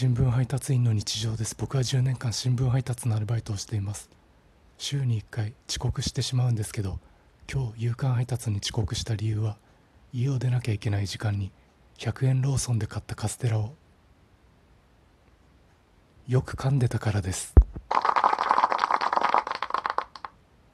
新聞配達員の日常です。僕は10年間新聞配達のアルバイトをしています。週に1回遅刻してしまうんですけど今日夕刊配達に遅刻した理由は家を出なきゃいけない時間に100円ローソンで買ったカステラをよく噛んでたからです。